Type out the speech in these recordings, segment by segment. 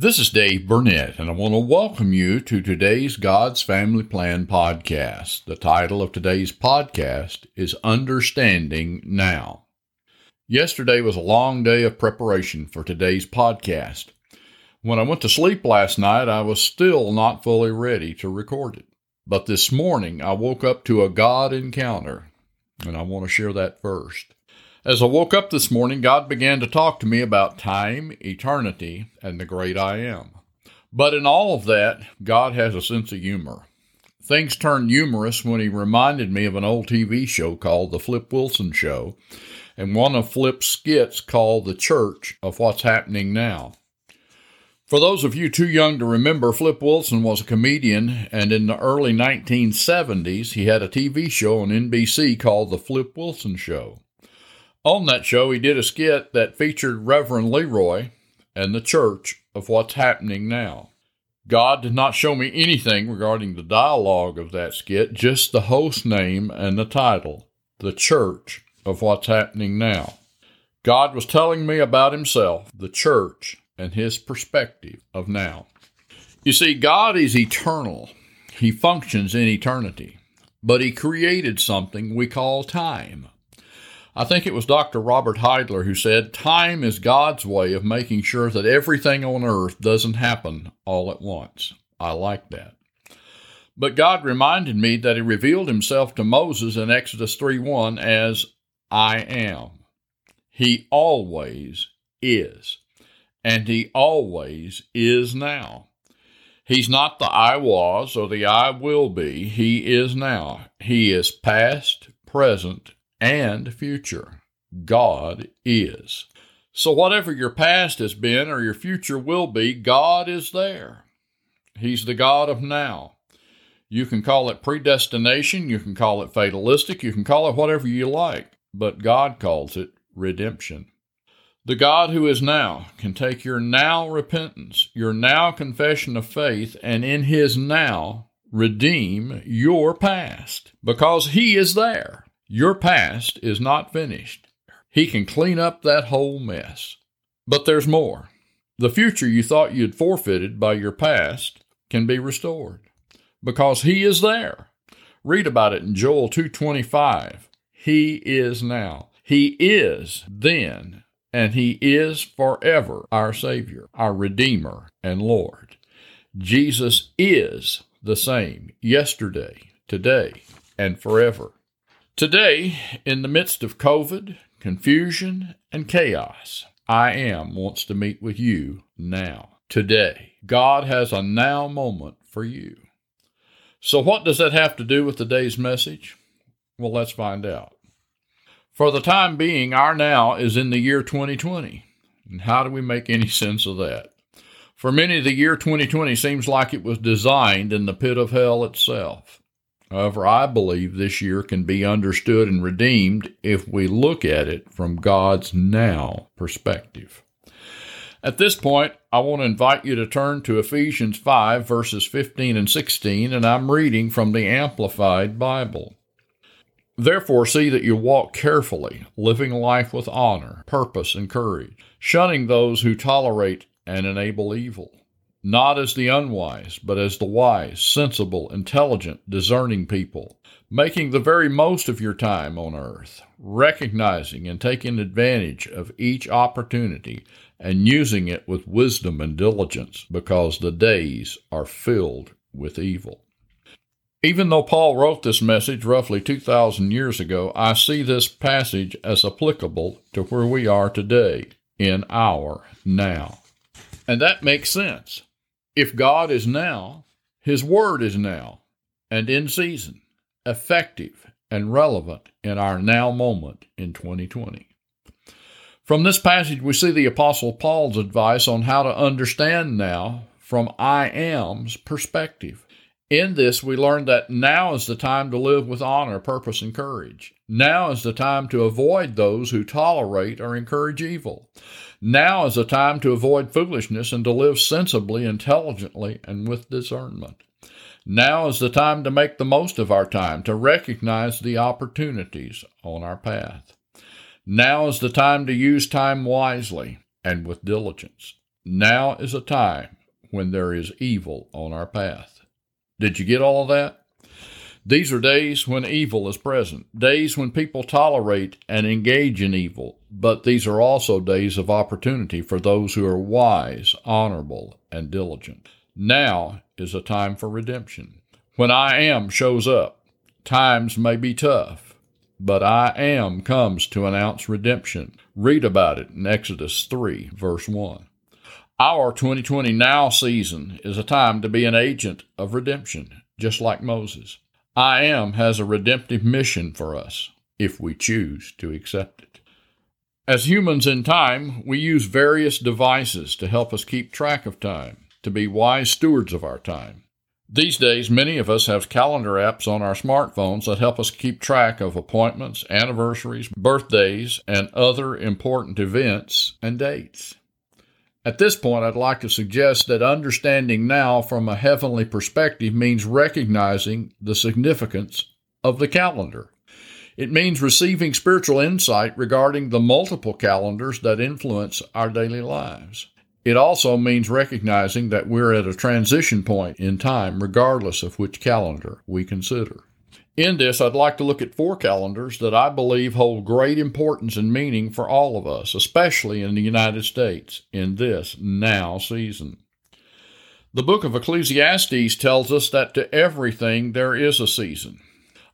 This is Dave Burnett, and I want to welcome you to today's God's Family Plan podcast. The title of today's podcast is Understanding Now. Yesterday was a long day of preparation for today's podcast. When I went to sleep last night, I was still not fully ready to record it. But this morning, I woke up to a God encounter, and I want to share that first. As I woke up this morning, God began to talk to me about time, eternity, and the great I am. But in all of that, God has a sense of humor. Things turned humorous when he reminded me of an old TV show called The Flip Wilson Show, and one of Flip's skits called The Church of What's Happening Now. For those of you too young to remember, Flip Wilson was a comedian, and in the early 1970s, he had a TV show on NBC called The Flip Wilson Show. On that show, he did a skit that featured Reverend Leroy and the church of what's happening now. God did not show me anything regarding the dialogue of that skit, just the host name and the title, The Church of What's Happening Now. God was telling me about Himself, the church, and His perspective of now. You see, God is eternal, He functions in eternity, but He created something we call time. I think it was Dr. Robert Heidler who said, Time is God's way of making sure that everything on earth doesn't happen all at once. I like that. But God reminded me that He revealed Himself to Moses in Exodus 3 1 as I am. He always is, and He always is now. He's not the I was or the I will be. He is now. He is past, present, and future. God is. So, whatever your past has been or your future will be, God is there. He's the God of now. You can call it predestination, you can call it fatalistic, you can call it whatever you like, but God calls it redemption. The God who is now can take your now repentance, your now confession of faith, and in His now redeem your past because He is there. Your past is not finished. He can clean up that whole mess. But there's more. The future you thought you'd forfeited by your past can be restored because he is there. Read about it in Joel 2:25. He is now. He is then and he is forever our savior, our redeemer and Lord. Jesus is the same yesterday, today, and forever. Today, in the midst of COVID, confusion, and chaos, I am wants to meet with you now, today. God has a now moment for you. So, what does that have to do with today's message? Well, let's find out. For the time being, our now is in the year 2020. And how do we make any sense of that? For many, the year 2020 seems like it was designed in the pit of hell itself. However, I believe this year can be understood and redeemed if we look at it from God's now perspective. At this point, I want to invite you to turn to Ephesians 5, verses 15 and 16, and I'm reading from the Amplified Bible. Therefore, see that you walk carefully, living life with honor, purpose, and courage, shunning those who tolerate and enable evil not as the unwise, but as the wise, sensible, intelligent, discerning people, making the very most of your time on earth, recognizing and taking advantage of each opportunity and using it with wisdom and diligence, because the days are filled with evil. Even though Paul wrote this message roughly 2,000 years ago, I see this passage as applicable to where we are today, in our now. And that makes sense. If God is now, His Word is now and in season, effective and relevant in our now moment in 2020. From this passage, we see the Apostle Paul's advice on how to understand now from I am's perspective. In this, we learn that now is the time to live with honor, purpose, and courage. Now is the time to avoid those who tolerate or encourage evil. Now is the time to avoid foolishness and to live sensibly, intelligently, and with discernment. Now is the time to make the most of our time, to recognize the opportunities on our path. Now is the time to use time wisely and with diligence. Now is a time when there is evil on our path. Did you get all of that? These are days when evil is present, days when people tolerate and engage in evil, but these are also days of opportunity for those who are wise, honorable, and diligent. Now is a time for redemption. When I am shows up, times may be tough, but I am comes to announce redemption. Read about it in Exodus 3, verse 1. Our 2020 now season is a time to be an agent of redemption, just like Moses. I am has a redemptive mission for us if we choose to accept it. As humans in time, we use various devices to help us keep track of time, to be wise stewards of our time. These days, many of us have calendar apps on our smartphones that help us keep track of appointments, anniversaries, birthdays, and other important events and dates. At this point, I'd like to suggest that understanding now from a heavenly perspective means recognizing the significance of the calendar. It means receiving spiritual insight regarding the multiple calendars that influence our daily lives. It also means recognizing that we're at a transition point in time, regardless of which calendar we consider. In this, I'd like to look at four calendars that I believe hold great importance and meaning for all of us, especially in the United States in this now season. The book of Ecclesiastes tells us that to everything there is a season.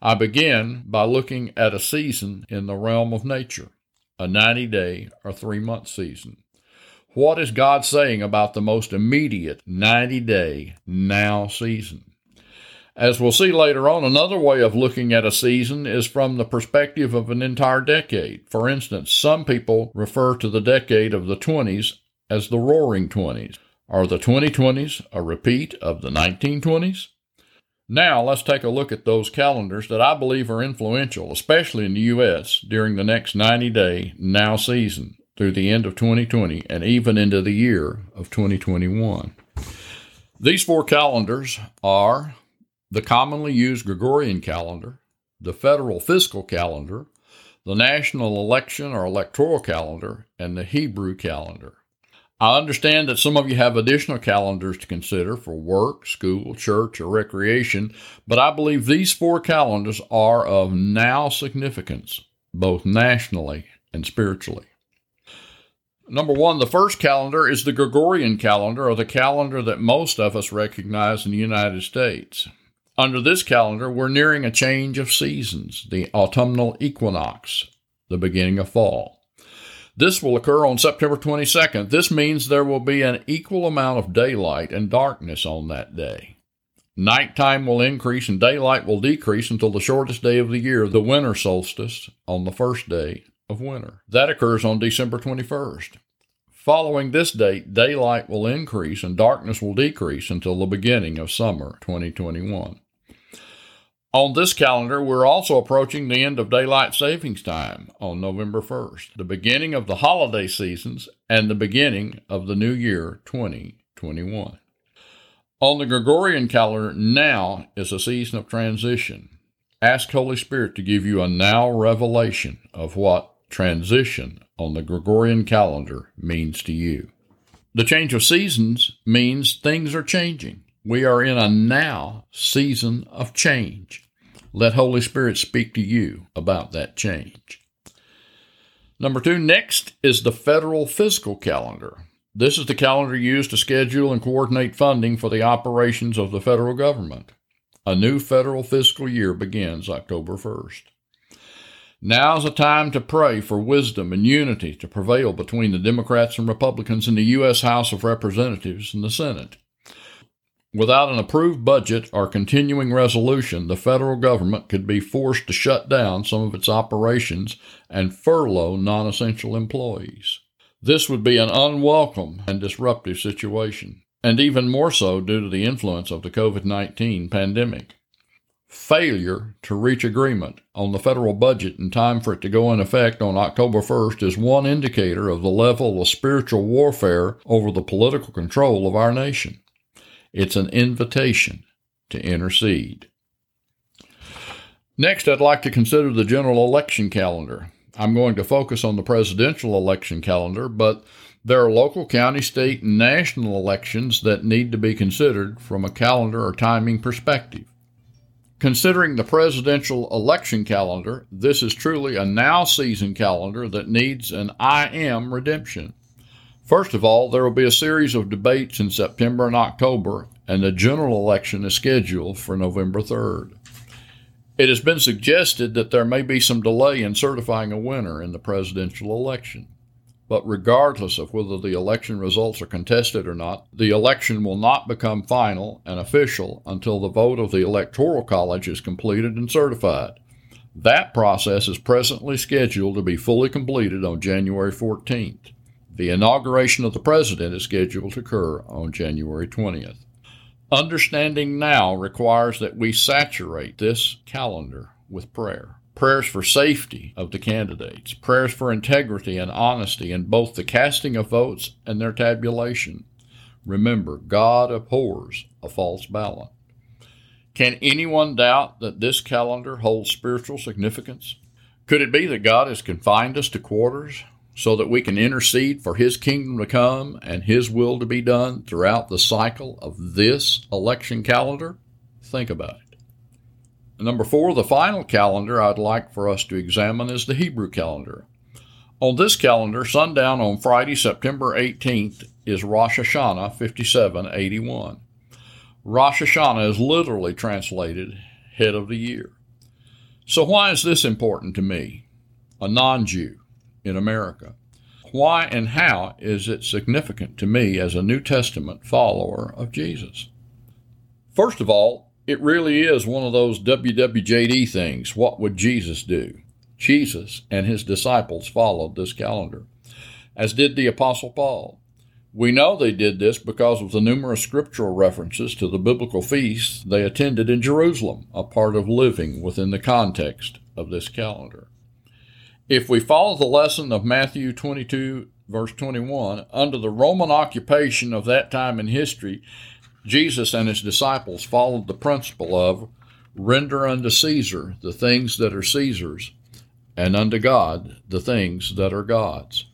I begin by looking at a season in the realm of nature, a 90 day or three month season. What is God saying about the most immediate 90 day now season? As we'll see later on, another way of looking at a season is from the perspective of an entire decade. For instance, some people refer to the decade of the 20s as the Roaring Twenties. Are the 2020s a repeat of the 1920s? Now, let's take a look at those calendars that I believe are influential, especially in the U.S., during the next 90 day now season through the end of 2020 and even into the year of 2021. These four calendars are the commonly used Gregorian calendar, the federal fiscal calendar, the national election or electoral calendar, and the Hebrew calendar. I understand that some of you have additional calendars to consider for work, school, church, or recreation, but I believe these four calendars are of now significance, both nationally and spiritually. Number one, the first calendar is the Gregorian calendar, or the calendar that most of us recognize in the United States. Under this calendar, we're nearing a change of seasons, the autumnal equinox, the beginning of fall. This will occur on September 22nd. This means there will be an equal amount of daylight and darkness on that day. Nighttime will increase and daylight will decrease until the shortest day of the year, the winter solstice, on the first day of winter. That occurs on December 21st. Following this date, daylight will increase and darkness will decrease until the beginning of summer 2021. On this calendar, we're also approaching the end of daylight savings time on November 1st, the beginning of the holiday seasons, and the beginning of the new year 2021. On the Gregorian calendar, now is a season of transition. Ask Holy Spirit to give you a now revelation of what transition on the Gregorian calendar means to you. The change of seasons means things are changing. We are in a now season of change. Let Holy Spirit speak to you about that change. Number two, next is the federal fiscal calendar. This is the calendar used to schedule and coordinate funding for the operations of the federal government. A new federal fiscal year begins October 1st. Now is a time to pray for wisdom and unity to prevail between the Democrats and Republicans in the U.S. House of Representatives and the Senate. Without an approved budget or continuing resolution, the federal government could be forced to shut down some of its operations and furlough non essential employees. This would be an unwelcome and disruptive situation, and even more so due to the influence of the COVID 19 pandemic. Failure to reach agreement on the federal budget in time for it to go in effect on October 1st is one indicator of the level of spiritual warfare over the political control of our nation. It's an invitation to intercede. Next, I'd like to consider the general election calendar. I'm going to focus on the presidential election calendar, but There are local, county, state, and national elections that need to be considered from a calendar or timing perspective. Considering the presidential election calendar, this is truly a now season calendar that needs an I am redemption. First of all, there will be a series of debates in September and October, and the general election is scheduled for November 3rd. It has been suggested that there may be some delay in certifying a winner in the presidential election. But regardless of whether the election results are contested or not, the election will not become final and official until the vote of the Electoral College is completed and certified. That process is presently scheduled to be fully completed on January 14th. The inauguration of the president is scheduled to occur on January 20th. Understanding now requires that we saturate this calendar with prayer. Prayers for safety of the candidates, prayers for integrity and honesty in both the casting of votes and their tabulation. Remember, God abhors a false ballot. Can anyone doubt that this calendar holds spiritual significance? Could it be that God has confined us to quarters so that we can intercede for His kingdom to come and His will to be done throughout the cycle of this election calendar? Think about it. Number four, the final calendar I'd like for us to examine is the Hebrew calendar. On this calendar, sundown on Friday, September 18th, is Rosh Hashanah 5781. Rosh Hashanah is literally translated head of the year. So, why is this important to me, a non Jew? In America. Why and how is it significant to me as a New Testament follower of Jesus? First of all, it really is one of those WWJD things. What would Jesus do? Jesus and his disciples followed this calendar, as did the Apostle Paul. We know they did this because of the numerous scriptural references to the biblical feasts they attended in Jerusalem, a part of living within the context of this calendar. If we follow the lesson of Matthew 22, verse 21, under the Roman occupation of that time in history, Jesus and his disciples followed the principle of render unto Caesar the things that are Caesar's, and unto God the things that are God's.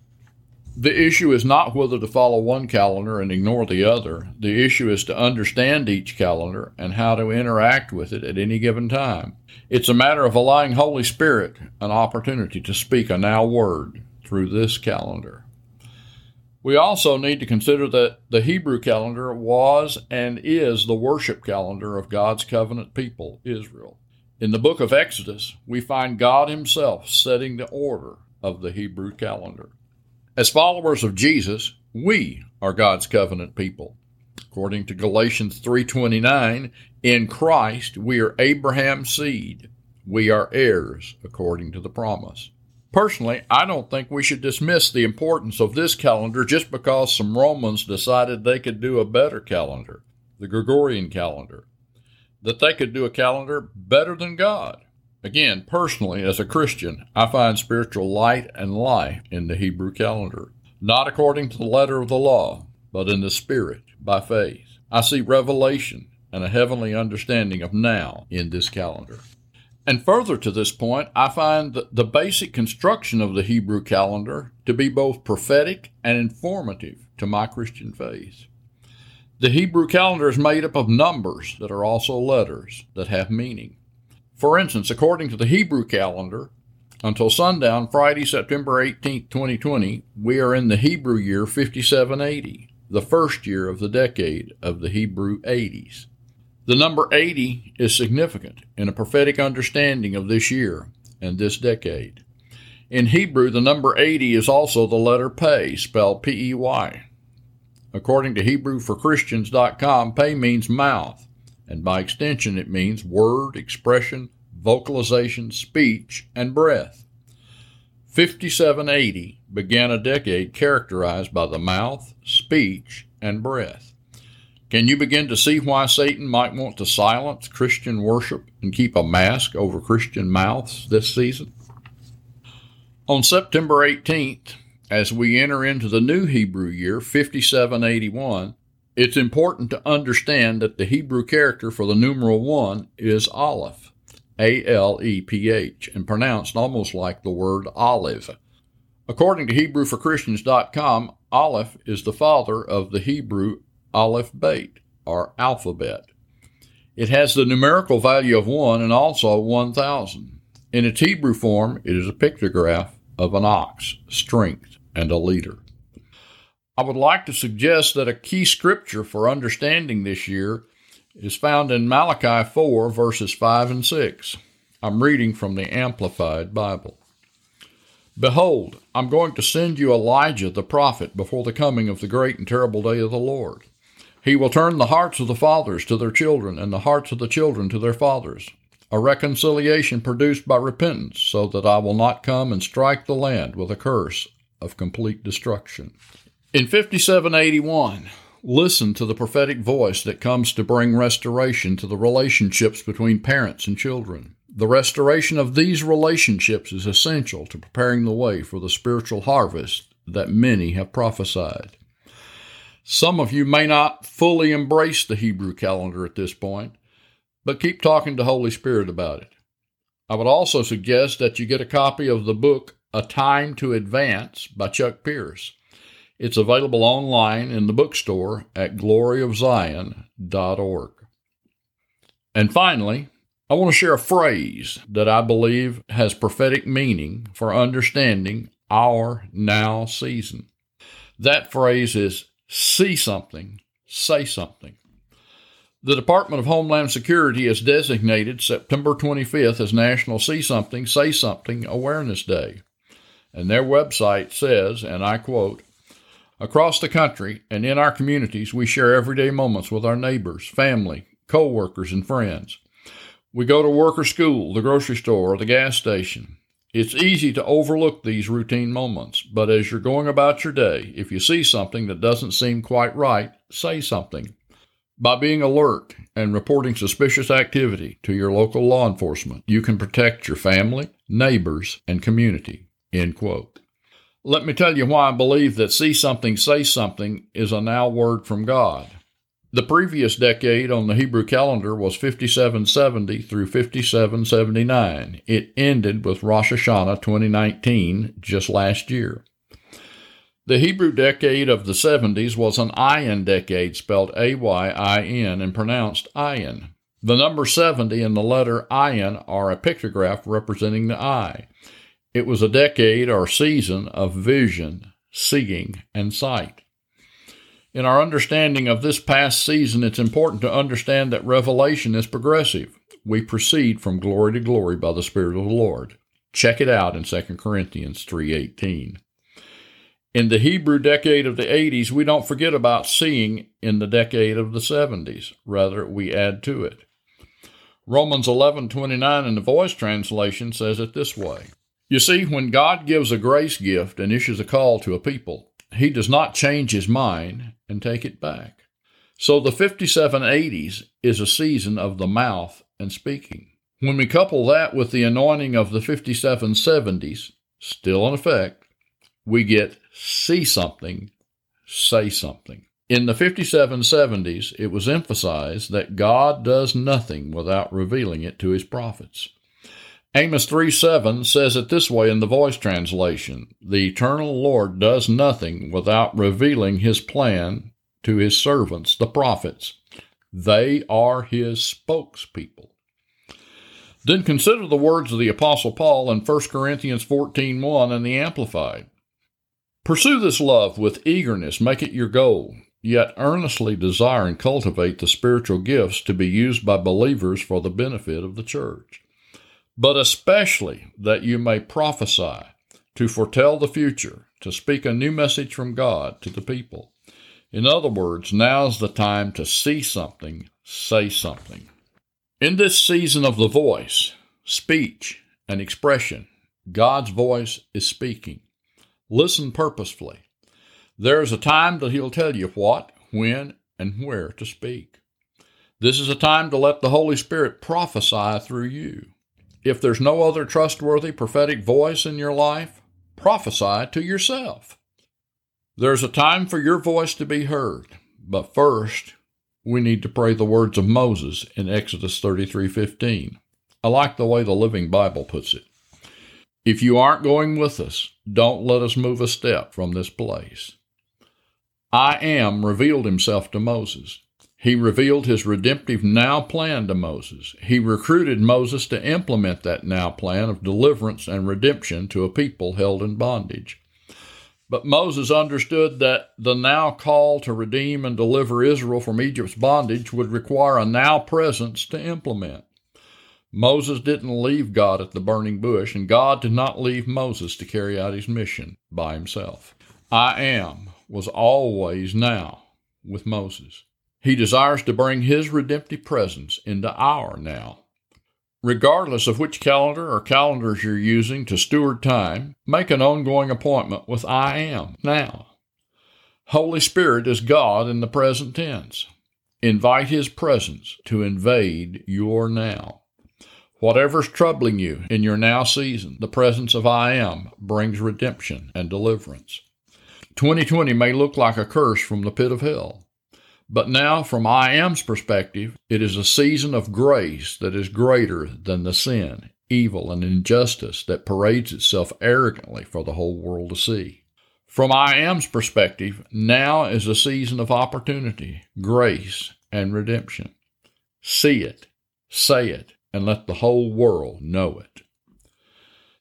The issue is not whether to follow one calendar and ignore the other. The issue is to understand each calendar and how to interact with it at any given time. It's a matter of allowing Holy Spirit an opportunity to speak a now word through this calendar. We also need to consider that the Hebrew calendar was and is the worship calendar of God's covenant people, Israel. In the book of Exodus, we find God Himself setting the order of the Hebrew calendar. As followers of Jesus, we are God's covenant people. According to Galatians 3:29, in Christ we are Abraham's seed. We are heirs according to the promise. Personally, I don't think we should dismiss the importance of this calendar just because some Romans decided they could do a better calendar, the Gregorian calendar, that they could do a calendar better than God. Again, personally, as a Christian, I find spiritual light and life in the Hebrew calendar, not according to the letter of the law, but in the Spirit, by faith. I see revelation and a heavenly understanding of now in this calendar. And further to this point, I find the basic construction of the Hebrew calendar to be both prophetic and informative to my Christian faith. The Hebrew calendar is made up of numbers that are also letters that have meaning. For instance, according to the Hebrew calendar, until sundown, Friday, September 18, 2020, we are in the Hebrew year 5780, the first year of the decade of the Hebrew 80s. The number 80 is significant in a prophetic understanding of this year and this decade. In Hebrew, the number 80 is also the letter Pei, spelled P E Y. According to HebrewForChristians.com, Pei means mouth and by extension, it means word, expression, vocalization, speech, and breath. 5780 began a decade characterized by the mouth, speech, and breath. Can you begin to see why Satan might want to silence Christian worship and keep a mask over Christian mouths this season? On September 18th, as we enter into the new Hebrew year, 5781, it's important to understand that the Hebrew character for the numeral 1 is Aleph, A L E P H, and pronounced almost like the word olive. According to HebrewForChristians.com, Aleph is the father of the Hebrew Aleph Bet, or alphabet. It has the numerical value of 1 and also 1000. In its Hebrew form, it is a pictograph of an ox, strength, and a leader. I would like to suggest that a key scripture for understanding this year is found in Malachi 4, verses 5 and 6. I'm reading from the Amplified Bible. Behold, I'm going to send you Elijah the prophet before the coming of the great and terrible day of the Lord. He will turn the hearts of the fathers to their children, and the hearts of the children to their fathers, a reconciliation produced by repentance, so that I will not come and strike the land with a curse of complete destruction. In 5781, listen to the prophetic voice that comes to bring restoration to the relationships between parents and children. The restoration of these relationships is essential to preparing the way for the spiritual harvest that many have prophesied. Some of you may not fully embrace the Hebrew calendar at this point, but keep talking to Holy Spirit about it. I would also suggest that you get a copy of the book A Time to Advance by Chuck Pierce. It's available online in the bookstore at gloryofzion.org. And finally, I want to share a phrase that I believe has prophetic meaning for understanding our now season. That phrase is see something, say something. The Department of Homeland Security has designated September 25th as National See Something, Say Something Awareness Day. And their website says, and I quote, Across the country and in our communities, we share everyday moments with our neighbors, family, co workers, and friends. We go to work or school, the grocery store, or the gas station. It's easy to overlook these routine moments, but as you're going about your day, if you see something that doesn't seem quite right, say something. By being alert and reporting suspicious activity to your local law enforcement, you can protect your family, neighbors, and community. End quote. Let me tell you why I believe that see something, say something is a now word from God. The previous decade on the Hebrew calendar was 5770 through 5779. It ended with Rosh Hashanah 2019 just last year. The Hebrew decade of the 70s was an Ayin decade, spelled A Y I N and pronounced Ayin. The number 70 and the letter Ayin are a pictograph representing the eye. It was a decade or season of vision, seeing, and sight. In our understanding of this past season, it's important to understand that revelation is progressive. We proceed from glory to glory by the Spirit of the Lord. Check it out in 2 Corinthians 3:18. In the Hebrew decade of the 80s, we don't forget about seeing in the decade of the 70s. Rather, we add to it. Romans 11:29 in the Voice translation says it this way. You see, when God gives a grace gift and issues a call to a people, he does not change his mind and take it back. So the 5780s is a season of the mouth and speaking. When we couple that with the anointing of the 5770s, still in effect, we get see something, say something. In the 5770s, it was emphasized that God does nothing without revealing it to his prophets. Amos 3 7 says it this way in the voice translation The eternal Lord does nothing without revealing his plan to his servants, the prophets. They are his spokespeople. Then consider the words of the Apostle Paul in 1 Corinthians 14 1 and the Amplified. Pursue this love with eagerness, make it your goal, yet earnestly desire and cultivate the spiritual gifts to be used by believers for the benefit of the church but especially that you may prophesy, to foretell the future, to speak a new message from God to the people. In other words, now's the time to see something, say something. In this season of the voice, speech, and expression, God's voice is speaking. Listen purposefully. There is a time that He'll tell you what, when, and where to speak. This is a time to let the Holy Spirit prophesy through you. If there's no other trustworthy prophetic voice in your life, prophesy to yourself. There's a time for your voice to be heard, but first, we need to pray the words of Moses in Exodus 33:15. I like the way the Living Bible puts it. If you aren't going with us, don't let us move a step from this place. I am revealed himself to Moses. He revealed his redemptive now plan to Moses. He recruited Moses to implement that now plan of deliverance and redemption to a people held in bondage. But Moses understood that the now call to redeem and deliver Israel from Egypt's bondage would require a now presence to implement. Moses didn't leave God at the burning bush, and God did not leave Moses to carry out his mission by himself. I am was always now with Moses. He desires to bring his redemptive presence into our now. Regardless of which calendar or calendars you're using to steward time, make an ongoing appointment with I am now. Holy Spirit is God in the present tense. Invite His presence to invade your now. Whatever's troubling you in your now season, the presence of I am brings redemption and deliverance. 2020 may look like a curse from the pit of hell. But now, from I am's perspective, it is a season of grace that is greater than the sin, evil, and injustice that parades itself arrogantly for the whole world to see. From I am's perspective, now is a season of opportunity, grace, and redemption. See it, say it, and let the whole world know it.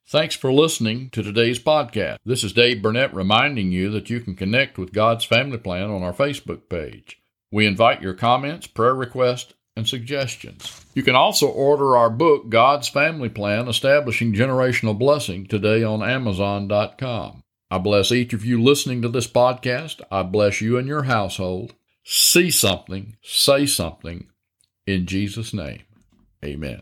Thanks for listening to today's podcast. This is Dave Burnett reminding you that you can connect with God's Family Plan on our Facebook page. We invite your comments, prayer requests, and suggestions. You can also order our book, God's Family Plan Establishing Generational Blessing, today on Amazon.com. I bless each of you listening to this podcast. I bless you and your household. See something, say something. In Jesus' name, amen.